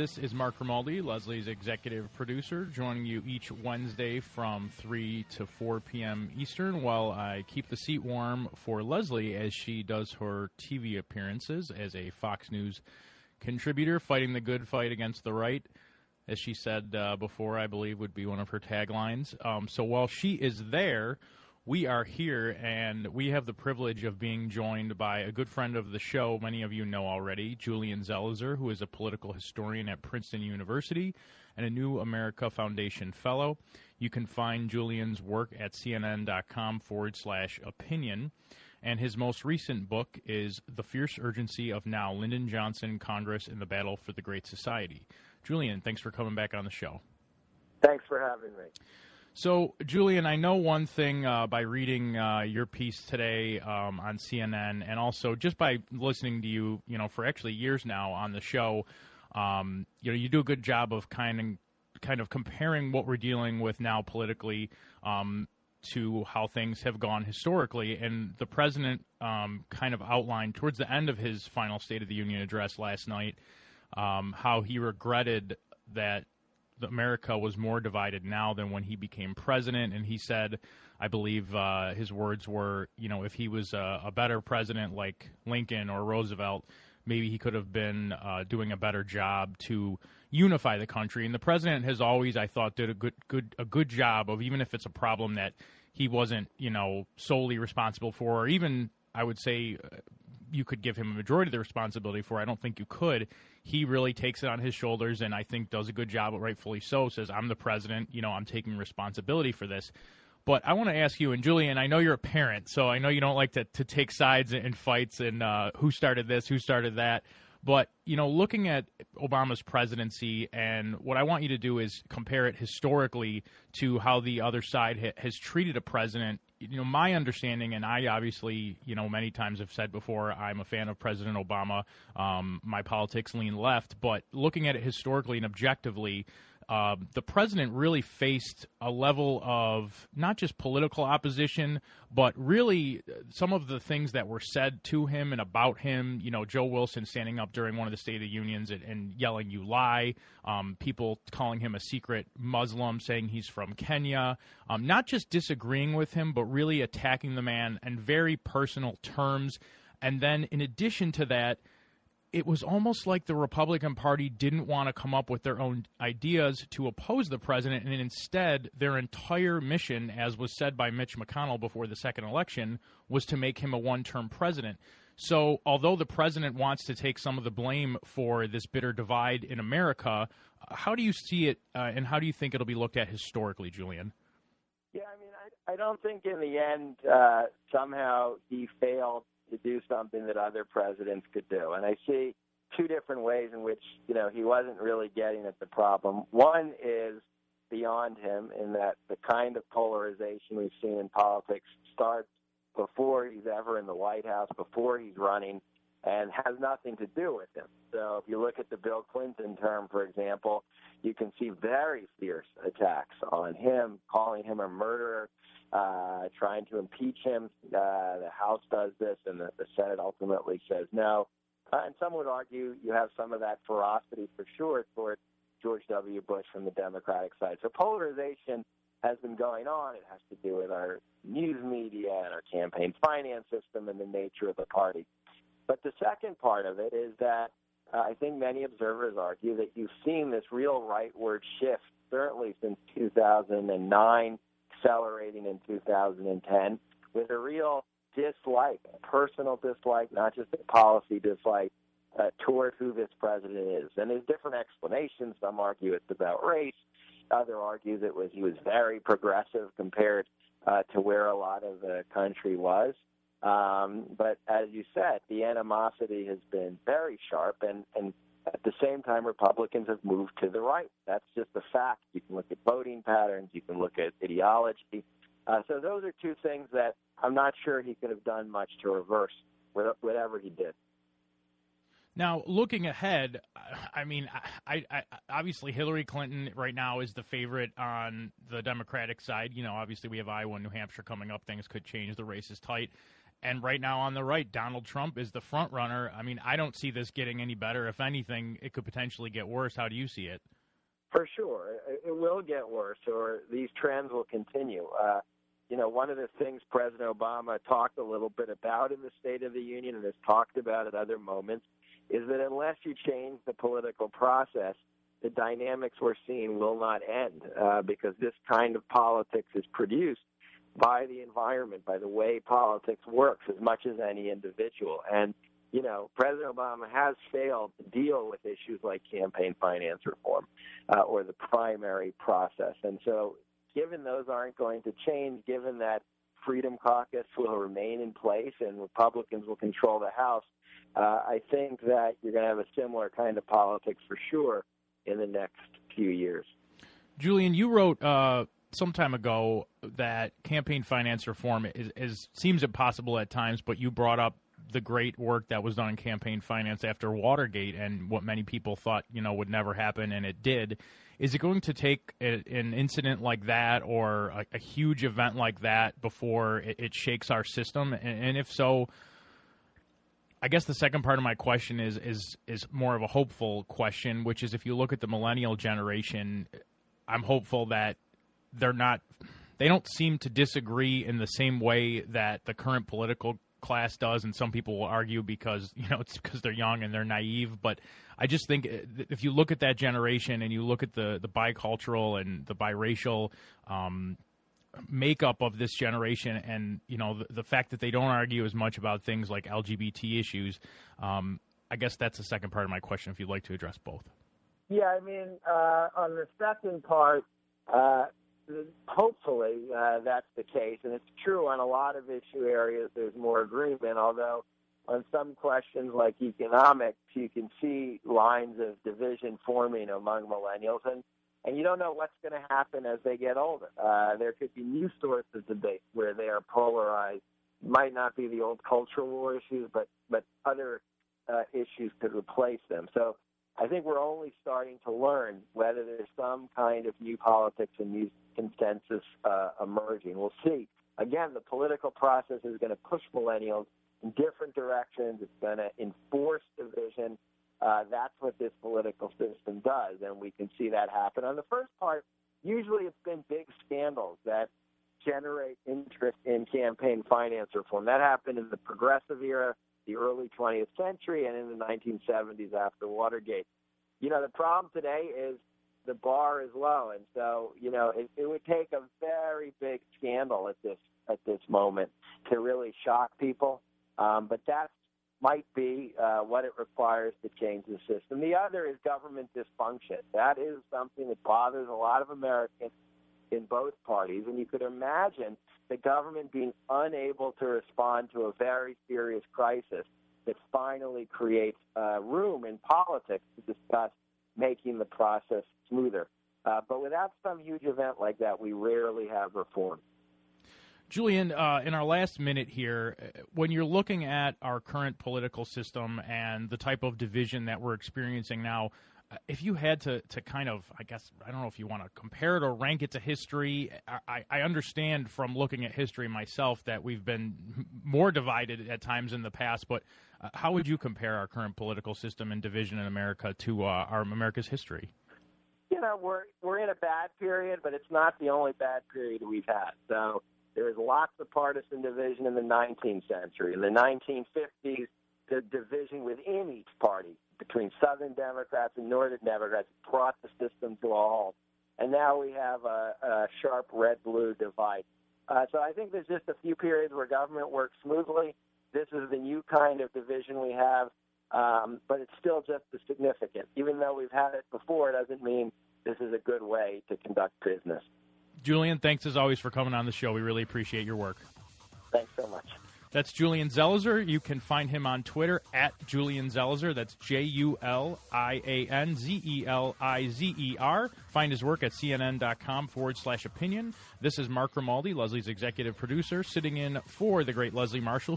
This is Mark Grimaldi, Leslie's executive producer, joining you each Wednesday from 3 to 4 p.m. Eastern while I keep the seat warm for Leslie as she does her TV appearances as a Fox News contributor, fighting the good fight against the right. As she said uh, before, I believe would be one of her taglines. Um, so while she is there, we are here and we have the privilege of being joined by a good friend of the show, many of you know already, Julian Zelizer, who is a political historian at Princeton University and a New America Foundation Fellow. You can find Julian's work at cnn.com forward slash opinion. And his most recent book is The Fierce Urgency of Now Lyndon Johnson, Congress, and the Battle for the Great Society. Julian, thanks for coming back on the show. Thanks for having me. So, Julian, I know one thing uh, by reading uh, your piece today um, on CNN, and also just by listening to you, you know, for actually years now on the show. Um, you know, you do a good job of kind of kind of comparing what we're dealing with now politically um, to how things have gone historically. And the president um, kind of outlined towards the end of his final State of the Union address last night um, how he regretted that America was more divided now than when he became president. And he said, I believe uh, his words were, you know, if he was a, a, better president like Lincoln or Roosevelt, maybe he could have been uh, doing a better job to unify the country. And the president has always, I thought, did a good, good, a good job of even if it's a problem that he wasn't, you know, solely responsible for, or even I would say you could give him a majority of the responsibility for. I don't think you could. He really takes it on his shoulders, and I think does a good job, rightfully so. Says, "I'm the president. You know, I'm taking responsibility for this." But I want to ask you, and Julian, I know you're a parent, so I know you don't like to, to take sides in fights and uh, who started this, who started that. But, you know, looking at Obama's presidency, and what I want you to do is compare it historically to how the other side ha- has treated a president. You know, my understanding, and I obviously, you know, many times have said before, I'm a fan of President Obama. Um, my politics lean left, but looking at it historically and objectively, uh, the president really faced a level of not just political opposition, but really some of the things that were said to him and about him. You know, Joe Wilson standing up during one of the State of the Unions and, and yelling, You lie. Um, people calling him a secret Muslim, saying he's from Kenya. Um, not just disagreeing with him, but really attacking the man in very personal terms. And then, in addition to that, it was almost like the Republican Party didn't want to come up with their own ideas to oppose the president, and instead, their entire mission, as was said by Mitch McConnell before the second election, was to make him a one term president. So, although the president wants to take some of the blame for this bitter divide in America, how do you see it, uh, and how do you think it'll be looked at historically, Julian? Yeah, I mean, I, I don't think in the end uh, somehow he failed to do something that other presidents could do. And I see two different ways in which, you know, he wasn't really getting at the problem. One is beyond him in that the kind of polarization we've seen in politics starts before he's ever in the White House, before he's running, and has nothing to do with him. So if you look at the Bill Clinton term, for example, you can see very fierce attacks on him, calling him a murderer, uh, trying to impeach him. Uh, the House does this, and the, the Senate ultimately says no. Uh, and some would argue you have some of that ferocity for sure toward George W. Bush from the Democratic side. So polarization has been going on. It has to do with our news media and our campaign finance system and the nature of the party. But the second part of it is that uh, I think many observers argue that you've seen this real rightward shift, certainly since 2009 accelerating in 2010 with a real dislike, a personal dislike, not just a policy dislike, uh, toward who this president is. And there's different explanations. Some argue it's about race. Other argue that was he was very progressive compared uh, to where a lot of the country was. Um, but as you said, the animosity has been very sharp, and, and at the same time, Republicans have moved to the right. That's just a fact. You can look at voting patterns, you can look at ideology. Uh, so those are two things that I'm not sure he could have done much to reverse whatever he did. Now, looking ahead, I mean, I, I, obviously Hillary Clinton right now is the favorite on the Democratic side. You know, obviously we have Iowa and New Hampshire coming up. Things could change. The race is tight. And right now on the right, Donald Trump is the front runner. I mean, I don't see this getting any better. If anything, it could potentially get worse. How do you see it? For sure, it will get worse, or these trends will continue. Uh, you know, one of the things President Obama talked a little bit about in the State of the Union and has talked about at other moments is that unless you change the political process, the dynamics we're seeing will not end uh, because this kind of politics is produced by the environment, by the way politics works as much as any individual. And, you know, President Obama has failed to deal with issues like campaign finance reform uh, or the primary process. And so, given those aren't going to change, given that Freedom Caucus will remain in place and Republicans will control the House, uh, I think that you're going to have a similar kind of politics for sure in the next few years. Julian, you wrote uh, some time ago that campaign finance reform is, is, seems impossible at times, but you brought up the great work that was done in campaign finance after Watergate and what many people thought you know would never happen, and it did. Is it going to take a, an incident like that or a, a, huge event like that before it, it shakes our system? And, and if so, I guess the second part of my question is is is more of a hopeful question, which is if you look at the millennial generation, I'm hopeful that they're not they don't seem to disagree in the same way that the current political class does and some people will argue because you know it's because they're young and they're naive but i just think uh, if you look at that generation and you look at the the bicultural and the biracial um, makeup of this generation and you know the, the, fact that they don't argue as much about things like lgbt issues um, i guess that's the second part of my question if you'd like to address both. Yeah i mean uh, on the second part uh, hopefully uh, that's the case, and it's true on a lot of issue areas. There's more agreement, although on some questions like economics, you can see lines of division forming among millennials, and and you don't know what's going to happen as they get older. Uh, there could be new sorts of debate where they are polarized. Might not be the old cultural war issues, but but other uh, issues could replace them. So I think we're only starting to learn whether there's some kind of new politics and new consensus uh, emerging. We'll see. Again, the political process is going to push millennials in different directions. It's going to enforce division. Uh, that's what this political system does, and we can see that happen. On the first part, usually it's been big scandals that generate interest in campaign finance reform. That happened in the progressive era the early 20th century and in the 1970s after Watergate. You know, the problem today is the bar is low, and so you know it, it would take a very big scandal at this at this moment to really shock people. Um, but that might be uh, what it requires to change the system. The other is government dysfunction. That is something that bothers a lot of Americans in both parties, and you could imagine the government being unable to respond to a very serious crisis that finally creates uh, room in politics to discuss making the process smoother. Uh, but without some huge event like that, we rarely have reform. Julian, uh, in our last minute here, uh, when you're looking at our current political system and the type of division that we're experiencing now, if you had to, to kind of, I guess, I don't know if you want to compare it or rank it to history. I, I understand from looking at history myself that we've been more divided at times in the past, but uh, how would you compare our current political system and division in America to uh, our America's history? You know, we're we're in a bad period, but it's not the only bad period we've had. So there was lots of partisan division in the 19th century. In the 1950s, the division within each party between Southern Democrats and Northern Democrats brought the system to a halt. And now we have a, a sharp red-blue divide. Uh, so I think there's just a few periods where government works smoothly. This is the new kind of division we have, um, but it's still just as significant. Even though we've had it before, it doesn't mean this is a good way to conduct business. Julian, thanks as always for coming on the show. We really appreciate your work. Thanks so much. That's Julian Zelizer. You can find him on Twitter at Julian Zelizer. That's J U L I A N Z E L I Z E R. Find his work at cnn.com forward slash opinion. This is Mark Grimaldi, Leslie's executive producer, sitting in for the great Leslie Marshall.